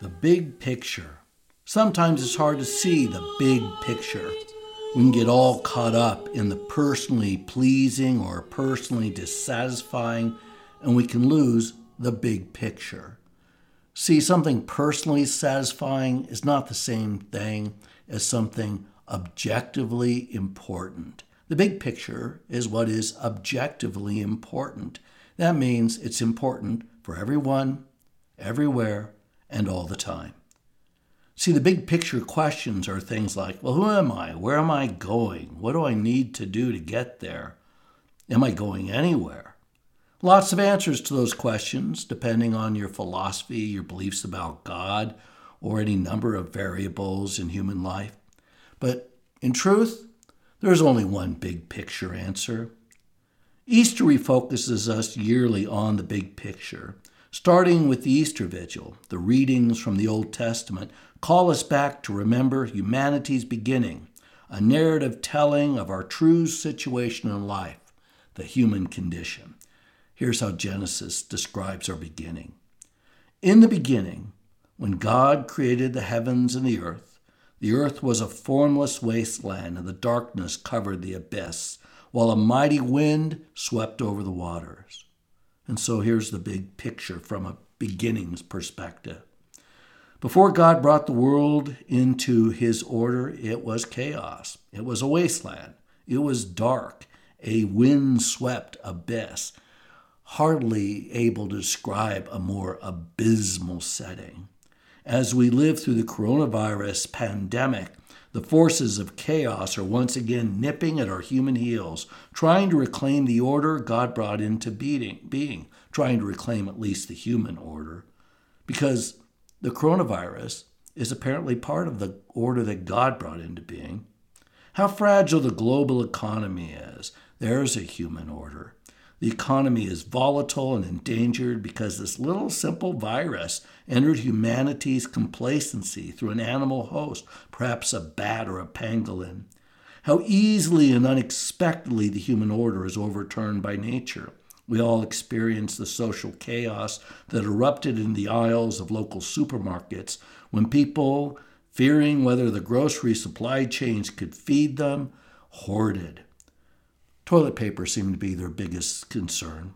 The big picture. Sometimes it's hard to see the big picture. We can get all caught up in the personally pleasing or personally dissatisfying, and we can lose the big picture. See, something personally satisfying is not the same thing as something objectively important. The big picture is what is objectively important. That means it's important for everyone, everywhere, and all the time. See, the big picture questions are things like well, who am I? Where am I going? What do I need to do to get there? Am I going anywhere? Lots of answers to those questions, depending on your philosophy, your beliefs about God, or any number of variables in human life. But in truth, there's only one big picture answer. Easter refocuses us yearly on the big picture. Starting with the Easter Vigil, the readings from the Old Testament call us back to remember humanity's beginning, a narrative telling of our true situation in life, the human condition. Here's how Genesis describes our beginning. In the beginning, when God created the heavens and the earth, the earth was a formless wasteland, and the darkness covered the abyss, while a mighty wind swept over the waters. And so here's the big picture from a beginnings perspective. Before God brought the world into his order, it was chaos. It was a wasteland. It was dark, a wind-swept abyss, hardly able to describe a more abysmal setting. As we live through the coronavirus pandemic, the forces of chaos are once again nipping at our human heels, trying to reclaim the order God brought into being, trying to reclaim at least the human order. Because the coronavirus is apparently part of the order that God brought into being. How fragile the global economy is. There's a human order. The economy is volatile and endangered because this little simple virus entered humanity's complacency through an animal host, perhaps a bat or a pangolin. How easily and unexpectedly the human order is overturned by nature. We all experienced the social chaos that erupted in the aisles of local supermarkets when people, fearing whether the grocery supply chains could feed them, hoarded. Toilet paper seemed to be their biggest concern.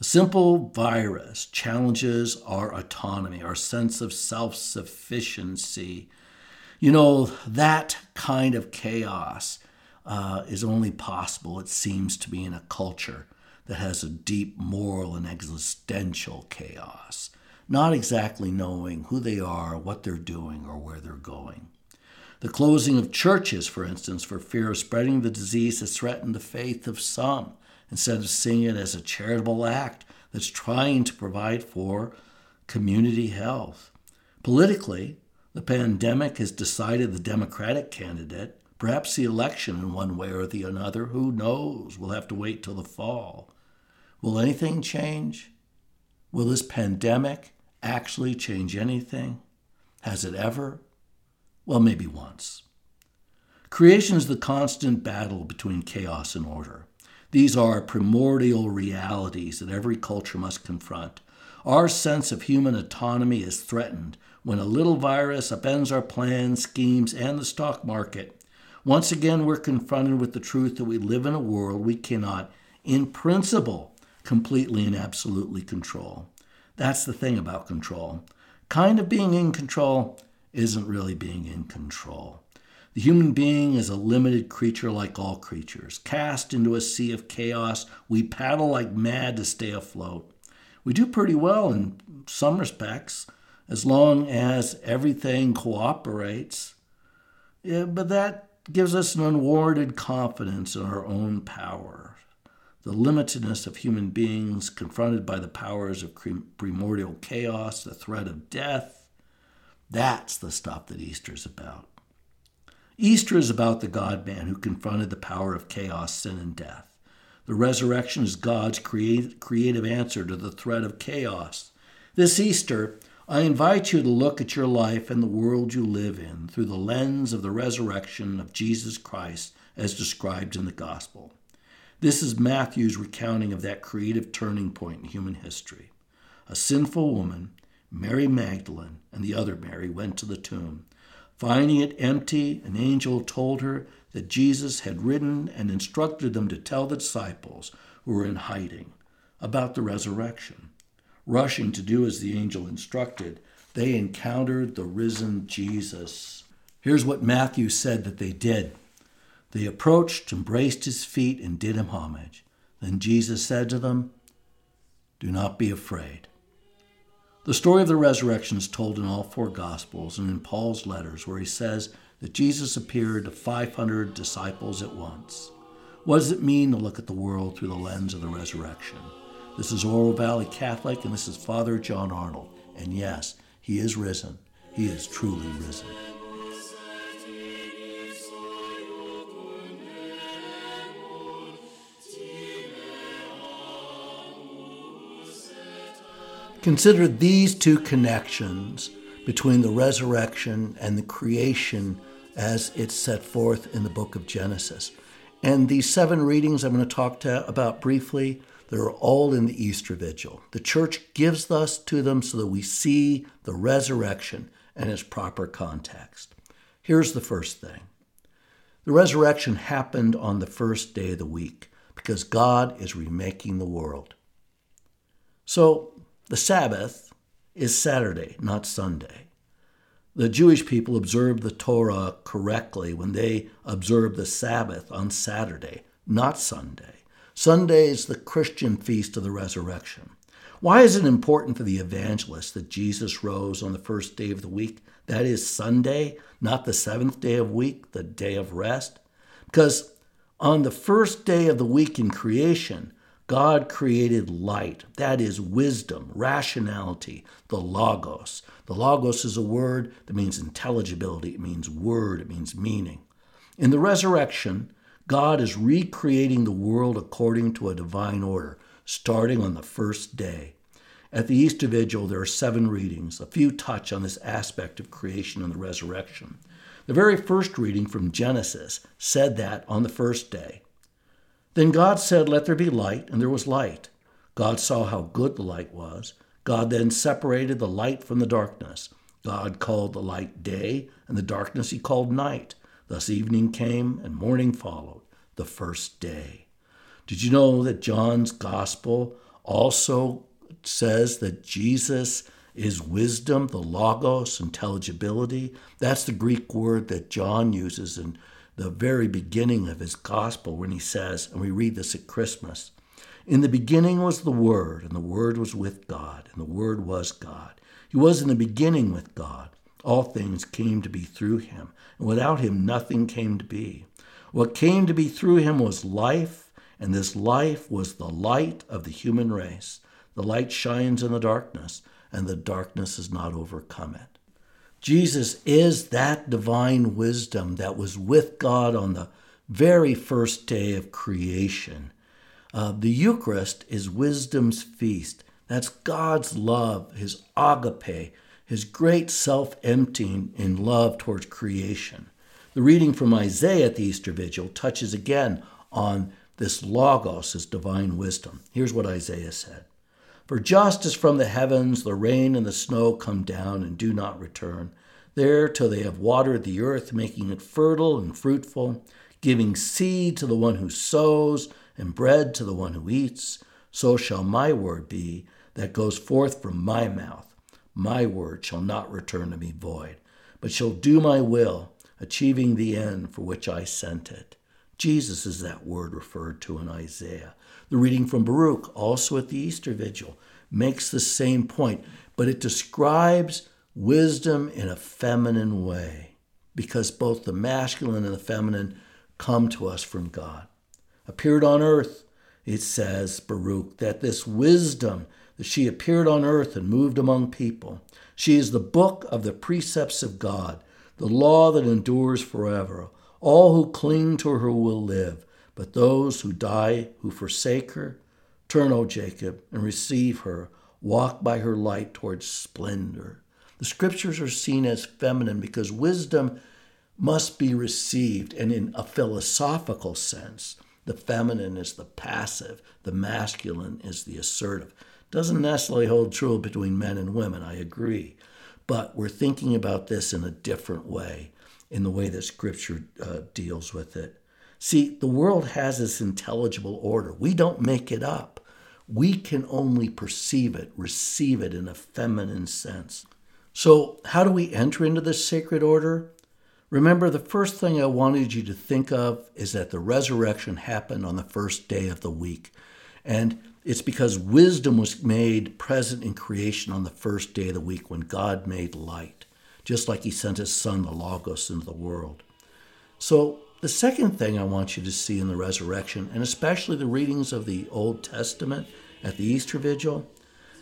A simple virus challenges our autonomy, our sense of self sufficiency. You know, that kind of chaos uh, is only possible, it seems to be, in a culture that has a deep moral and existential chaos, not exactly knowing who they are, what they're doing, or where they're going. The closing of churches, for instance, for fear of spreading the disease has threatened the faith of some, instead of seeing it as a charitable act that's trying to provide for community health. Politically, the pandemic has decided the Democratic candidate, perhaps the election in one way or the other, who knows? We'll have to wait till the fall. Will anything change? Will this pandemic actually change anything? Has it ever? Well, maybe once. Creation is the constant battle between chaos and order. These are primordial realities that every culture must confront. Our sense of human autonomy is threatened when a little virus upends our plans, schemes, and the stock market. Once again, we're confronted with the truth that we live in a world we cannot, in principle, completely and absolutely control. That's the thing about control. Kind of being in control isn't really being in control. The human being is a limited creature like all creatures. Cast into a sea of chaos, we paddle like mad to stay afloat. We do pretty well in some respects, as long as everything cooperates. Yeah, but that gives us an unwarranted confidence in our own power. The limitedness of human beings confronted by the powers of primordial chaos, the threat of death, that's the stuff that Easter's about. Easter is about the God man who confronted the power of chaos, sin, and death. The resurrection is God's creative answer to the threat of chaos. This Easter, I invite you to look at your life and the world you live in through the lens of the resurrection of Jesus Christ as described in the Gospel. This is Matthew's recounting of that creative turning point in human history. A sinful woman Mary Magdalene and the other Mary went to the tomb. Finding it empty, an angel told her that Jesus had ridden and instructed them to tell the disciples who were in hiding about the resurrection. Rushing to do as the angel instructed, they encountered the risen Jesus. Here's what Matthew said that they did. They approached, embraced his feet, and did him homage. Then Jesus said to them, Do not be afraid. The story of the resurrection is told in all four Gospels and in Paul's letters, where he says that Jesus appeared to 500 disciples at once. What does it mean to look at the world through the lens of the resurrection? This is Oro Valley Catholic, and this is Father John Arnold. And yes, he is risen. He is truly risen. Consider these two connections between the resurrection and the creation as it's set forth in the book of Genesis. And these seven readings I'm going to talk to about briefly, they're all in the Easter Vigil. The church gives us to them so that we see the resurrection in its proper context. Here's the first thing the resurrection happened on the first day of the week because God is remaking the world. So the Sabbath is Saturday, not Sunday. The Jewish people observe the Torah correctly when they observe the Sabbath on Saturday, not Sunday. Sunday is the Christian feast of the resurrection. Why is it important for the evangelist that Jesus rose on the first day of the week? That is Sunday, not the seventh day of week, the day of rest. Because on the first day of the week in creation, God created light. That is wisdom, rationality, the Logos. The Logos is a word that means intelligibility, it means word, it means meaning. In the resurrection, God is recreating the world according to a divine order, starting on the first day. At the Easter Vigil, there are seven readings. A few touch on this aspect of creation and the resurrection. The very first reading from Genesis said that on the first day, then God said, Let there be light, and there was light. God saw how good the light was. God then separated the light from the darkness. God called the light day, and the darkness he called night. Thus evening came, and morning followed, the first day. Did you know that John's gospel also says that Jesus is wisdom, the logos, intelligibility? That's the Greek word that John uses in the very beginning of his gospel when he says, and we read this at Christmas In the beginning was the Word, and the Word was with God, and the Word was God. He was in the beginning with God. All things came to be through him, and without him nothing came to be. What came to be through him was life, and this life was the light of the human race. The light shines in the darkness, and the darkness has not overcome it. Jesus is that divine wisdom that was with God on the very first day of creation. Uh, the Eucharist is wisdom's feast. That's God's love, his agape, his great self emptying in love towards creation. The reading from Isaiah at the Easter Vigil touches again on this Logos, this divine wisdom. Here's what Isaiah said for just as from the heavens the rain and the snow come down and do not return, there till they have watered the earth, making it fertile and fruitful, giving seed to the one who sows and bread to the one who eats, so shall my word be that goes forth from my mouth. My word shall not return to me void, but shall do my will, achieving the end for which I sent it. Jesus is that word referred to in Isaiah. The reading from Baruch, also at the Easter Vigil, makes the same point, but it describes wisdom in a feminine way because both the masculine and the feminine come to us from God. Appeared on earth, it says, Baruch, that this wisdom, that she appeared on earth and moved among people. She is the book of the precepts of God, the law that endures forever. All who cling to her will live. But those who die, who forsake her, turn, O Jacob, and receive her, walk by her light towards splendor. The scriptures are seen as feminine because wisdom must be received, and in a philosophical sense, the feminine is the passive, the masculine is the assertive. Doesn't necessarily hold true between men and women, I agree. But we're thinking about this in a different way, in the way that Scripture uh, deals with it. See, the world has this intelligible order. We don't make it up. We can only perceive it, receive it in a feminine sense. So, how do we enter into this sacred order? Remember, the first thing I wanted you to think of is that the resurrection happened on the first day of the week. And it's because wisdom was made present in creation on the first day of the week when God made light, just like He sent His Son, the Logos, into the world. So, the second thing I want you to see in the resurrection, and especially the readings of the Old Testament at the Easter Vigil,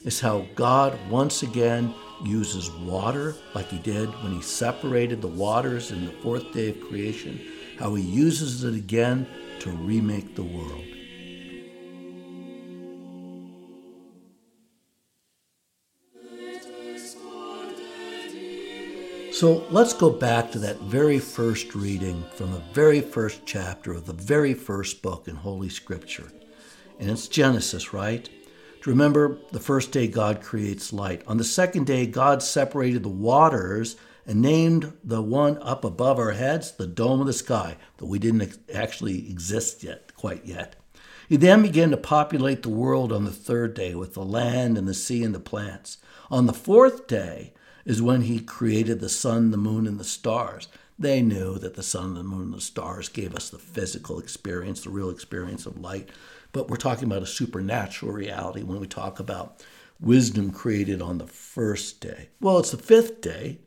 is how God once again uses water, like he did when he separated the waters in the fourth day of creation, how he uses it again to remake the world. So let's go back to that very first reading from the very first chapter of the very first book in Holy Scripture. And it's Genesis, right? To remember, the first day God creates light. On the second day, God separated the waters and named the one up above our heads the dome of the sky, though we didn't actually exist yet, quite yet. He then began to populate the world on the third day with the land and the sea and the plants. On the fourth day is when he created the sun, the moon, and the stars. They knew that the sun, the moon, and the stars gave us the physical experience, the real experience of light but we're talking about a supernatural reality when we talk about wisdom created on the first day. Well, it's the fifth day,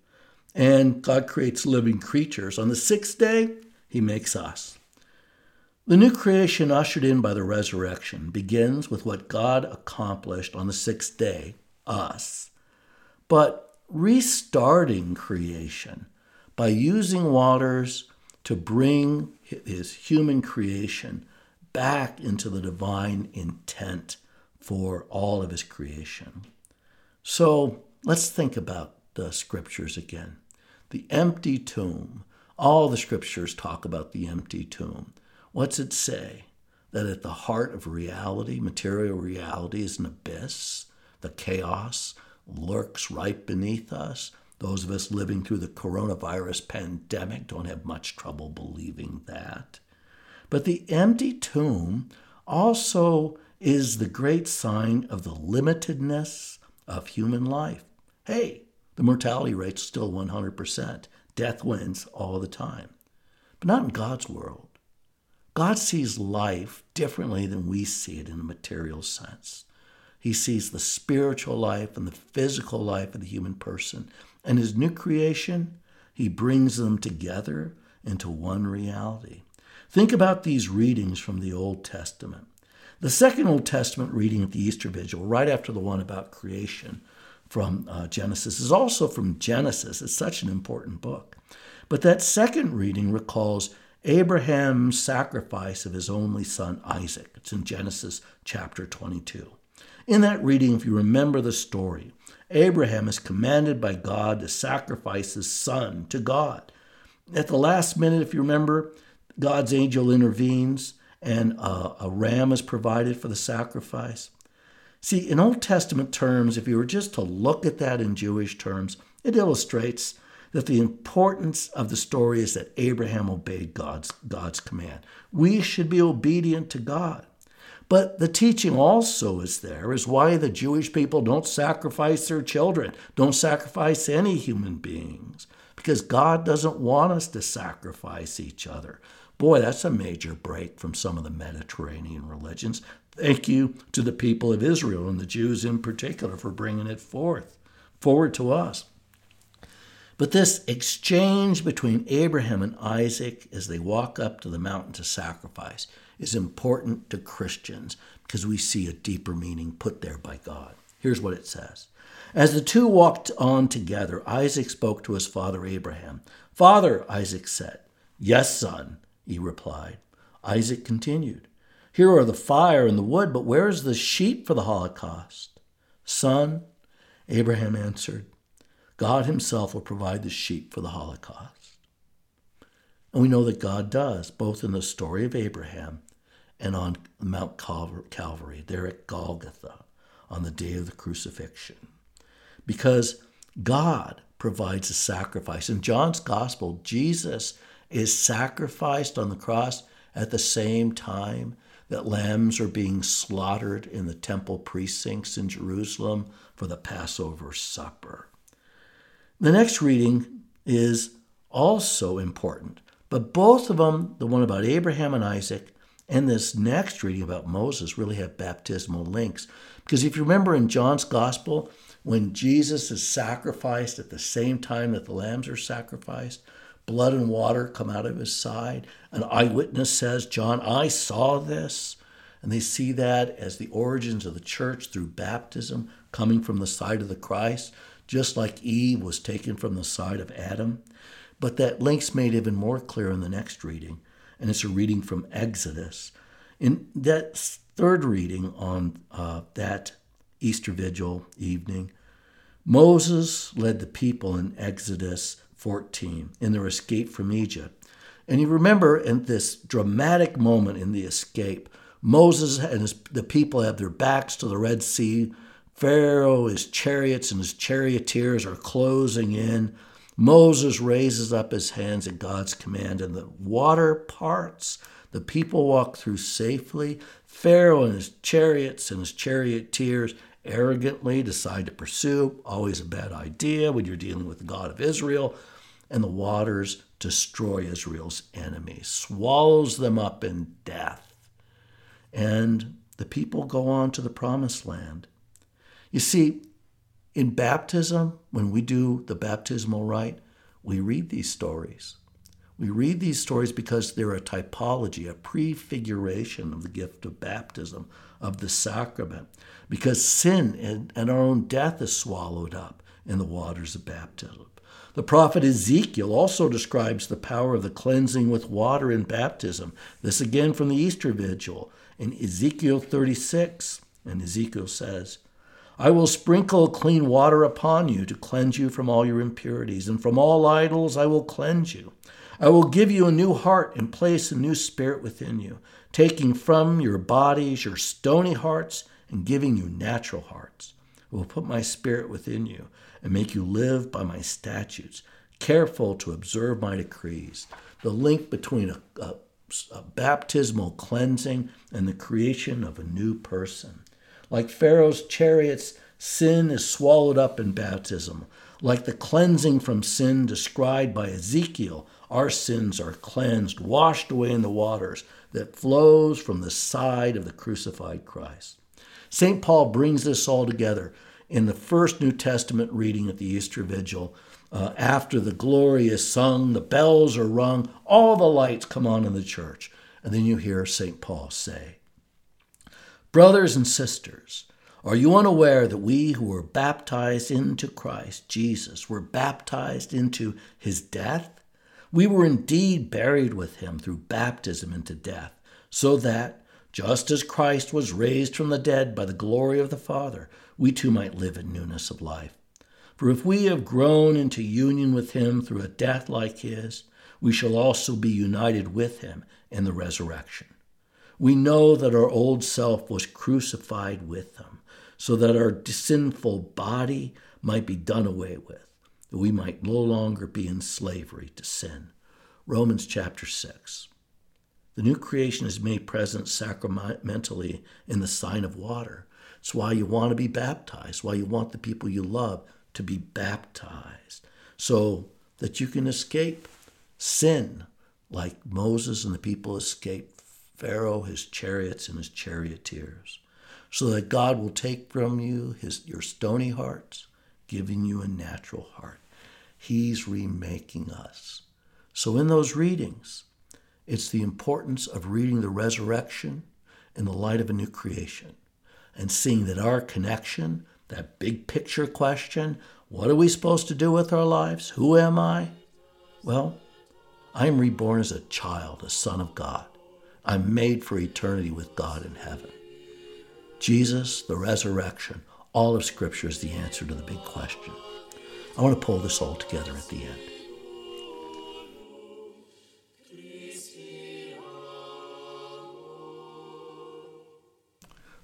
and God creates living creatures. On the sixth day, He makes us. The new creation ushered in by the resurrection begins with what God accomplished on the sixth day, us, but restarting creation by using waters to bring His human creation back into the divine intent for all of his creation. So let's think about the scriptures again. The empty tomb. All the scriptures talk about the empty tomb. What's it say? That at the heart of reality, material reality, is an abyss. The chaos lurks right beneath us. Those of us living through the coronavirus pandemic don't have much trouble believing that. But the empty tomb also is the great sign of the limitedness of human life. Hey, the mortality rate's still 100%. Death wins all the time. But not in God's world. God sees life differently than we see it in a material sense. He sees the spiritual life and the physical life of the human person. And his new creation, he brings them together into one reality. Think about these readings from the Old Testament. The second Old Testament reading at the Easter Vigil, right after the one about creation from uh, Genesis, is also from Genesis. It's such an important book. But that second reading recalls Abraham's sacrifice of his only son Isaac. It's in Genesis chapter 22. In that reading, if you remember the story, Abraham is commanded by God to sacrifice his son to God. At the last minute, if you remember, God's angel intervenes and a, a ram is provided for the sacrifice. See, in Old Testament terms, if you were just to look at that in Jewish terms, it illustrates that the importance of the story is that Abraham obeyed God's, God's command. We should be obedient to God. But the teaching also is there is why the Jewish people don't sacrifice their children, don't sacrifice any human beings, because God doesn't want us to sacrifice each other. Boy, that's a major break from some of the Mediterranean religions. Thank you to the people of Israel and the Jews in particular for bringing it forth, forward to us. But this exchange between Abraham and Isaac as they walk up to the mountain to sacrifice is important to Christians because we see a deeper meaning put there by God. Here's what it says As the two walked on together, Isaac spoke to his father Abraham. Father, Isaac said, Yes, son he replied. Isaac continued, Here are the fire and the wood, but where is the sheep for the holocaust? Son, Abraham answered, God himself will provide the sheep for the holocaust. And we know that God does, both in the story of Abraham and on Mount Calvary, there at Golgotha. on the day of the crucifixion. Because God provides a sacrifice. In John's gospel, Jesus is sacrificed on the cross at the same time that lambs are being slaughtered in the temple precincts in Jerusalem for the Passover supper. The next reading is also important, but both of them, the one about Abraham and Isaac and this next reading about Moses, really have baptismal links. Because if you remember in John's gospel, when Jesus is sacrificed at the same time that the lambs are sacrificed, blood and water come out of his side. An eyewitness says, John, I saw this. And they see that as the origins of the church through baptism coming from the side of the Christ, just like Eve was taken from the side of Adam. But that link's made even more clear in the next reading, and it's a reading from Exodus. In that third reading on uh, that Easter Vigil evening, Moses led the people in Exodus 14 in their escape from Egypt. And you remember in this dramatic moment in the escape, Moses and his, the people have their backs to the Red Sea. Pharaoh, his chariots, and his charioteers are closing in. Moses raises up his hands at God's command, and the water parts. The people walk through safely. Pharaoh and his chariots and his charioteers arrogantly decide to pursue, always a bad idea when you're dealing with the God of Israel, and the waters destroy Israel's enemies, swallows them up in death. And the people go on to the promised land. You see, in baptism, when we do the baptismal rite, we read these stories. We read these stories because they're a typology, a prefiguration of the gift of baptism, of the sacrament, because sin and, our own death is swallowed up in the waters of baptism. The prophet Ezekiel also describes the power of the cleansing with water in baptism. This again from the Easter Vigil in Ezekiel 36. And Ezekiel says, I will sprinkle clean water upon you to cleanse you from all your impurities, and from all idols I will cleanse you. I will give you a new heart and place a new spirit within you, taking from your bodies your stony hearts and giving you natural hearts. I will put my spirit within you and make you live by my statutes, careful to observe my decrees. The link between a, a, a baptismal cleansing and the creation of a new person. Like Pharaoh's chariots, sin is swallowed up in baptism. Like the cleansing from sin described by Ezekiel, our sins are cleansed, washed away in the waters that flows from the side of the crucified Christ. St. Paul brings this all together in the first New Testament reading at the Easter Vigil. Uh, after the glory is sung, the bells are rung, all the lights come on in the church. And then you hear St. Paul say, Brothers and sisters, are you unaware that we who were baptized into Christ Jesus were baptized into his death? We were indeed buried with him through baptism into death, so that, just as Christ was raised from the dead by the glory of the Father, we too might live in newness of life. For if we have grown into union with him through a death like his, we shall also be united with him in the resurrection. We know that our old self was crucified with him, so that our sinful body might be done away with that we might no longer be in slavery to sin. Romans chapter 6. The new creation is made present sacramentally in the sign of water. It's why you want to be baptized, why you want the people you love to be baptized, so that you can escape sin like Moses and the people escaped Pharaoh, his chariots, and his charioteers, so that God will take from you his, your stony hearts giving you a natural heart. He's remaking us. So, in those readings, it's the importance of reading the resurrection in the light of a new creation and seeing that our connection, that big picture question, what are we supposed to do with our lives? Who am I? Well, I'm reborn as a child, a son of God. I'm made for eternity with God in heaven. Jesus, the resurrection, all of Scripture is the answer to the big question. I want to pull this all together at the end.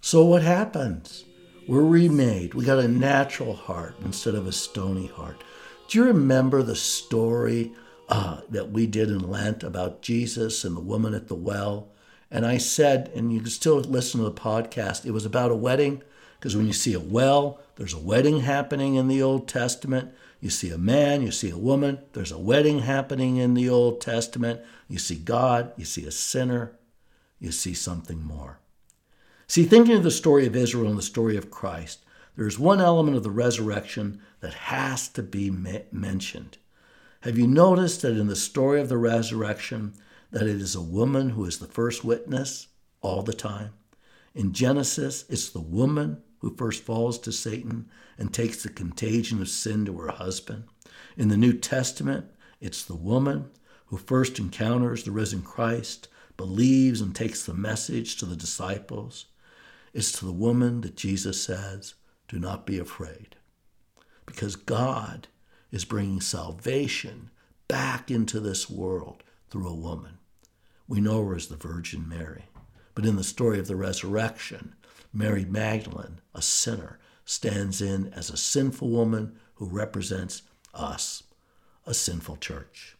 So, what happens We're remade. We got a natural heart instead of a stony heart. Do you remember the story uh, that we did in Lent about Jesus and the woman at the well? And I said, and you can still listen to the podcast, it was about a wedding, because when you see a well, there's a wedding happening in the Old Testament. You see a man, you see a woman, there's a wedding happening in the Old Testament. You see God, you see a sinner, you see something more. See, thinking of the story of Israel and the story of Christ, there's one element of the resurrection that has to be mentioned. Have you noticed that in the story of the resurrection that it is a woman who is the first witness all the time? In Genesis, it's the woman who first falls to Satan and takes the contagion of sin to her husband. In the New Testament, it's the woman who first encounters the risen Christ, believes, and takes the message to the disciples. It's to the woman that Jesus says, Do not be afraid. Because God is bringing salvation back into this world through a woman. We know her as the Virgin Mary. But in the story of the resurrection, Mary Magdalene, a sinner, stands in as a sinful woman who represents us, a sinful church.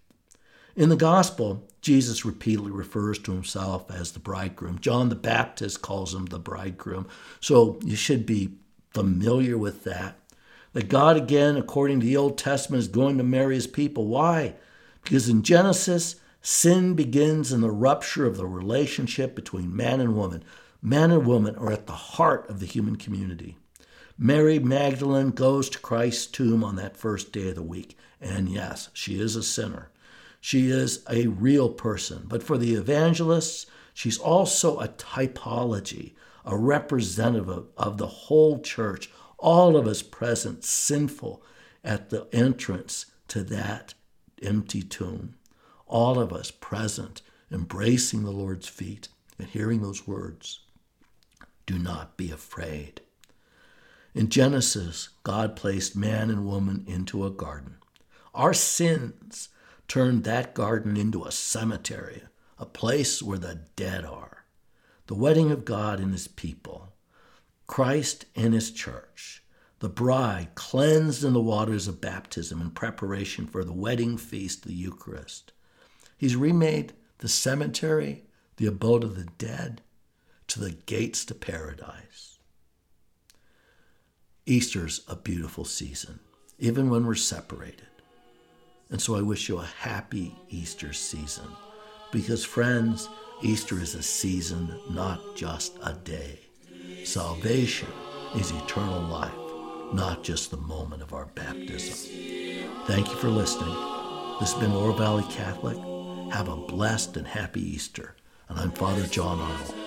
In the gospel, Jesus repeatedly refers to himself as the bridegroom. John the Baptist calls him the bridegroom. So you should be familiar with that. That God, again, according to the Old Testament, is going to marry his people. Why? Because in Genesis, sin begins in the rupture of the relationship between man and woman. Man and woman are at the heart of the human community. Mary Magdalene goes to Christ's tomb on that first day of the week. And yes, she is a sinner. She is a real person. But for the evangelists, she's also a typology, a representative of the whole church, all of us present sinful at the entrance to that empty tomb. All of us present, embracing the Lord's feet and hearing those words. Do not be afraid. In Genesis, God placed man and woman into a garden. Our sins turned that garden into a cemetery, a place where the dead are. The wedding of God and his people, Christ and his church, the bride cleansed in the waters of baptism in preparation for the wedding feast, the Eucharist. He's remade the cemetery, the abode of the dead, to the gates to paradise. Easter's a beautiful season, even when we're separated. And so I wish you a happy Easter season. Because, friends, Easter is a season, not just a day. Salvation is eternal life, not just the moment of our baptism. Thank you for listening. This has been Oro Valley Catholic. Have a blessed and happy Easter. And I'm Father John Arnold.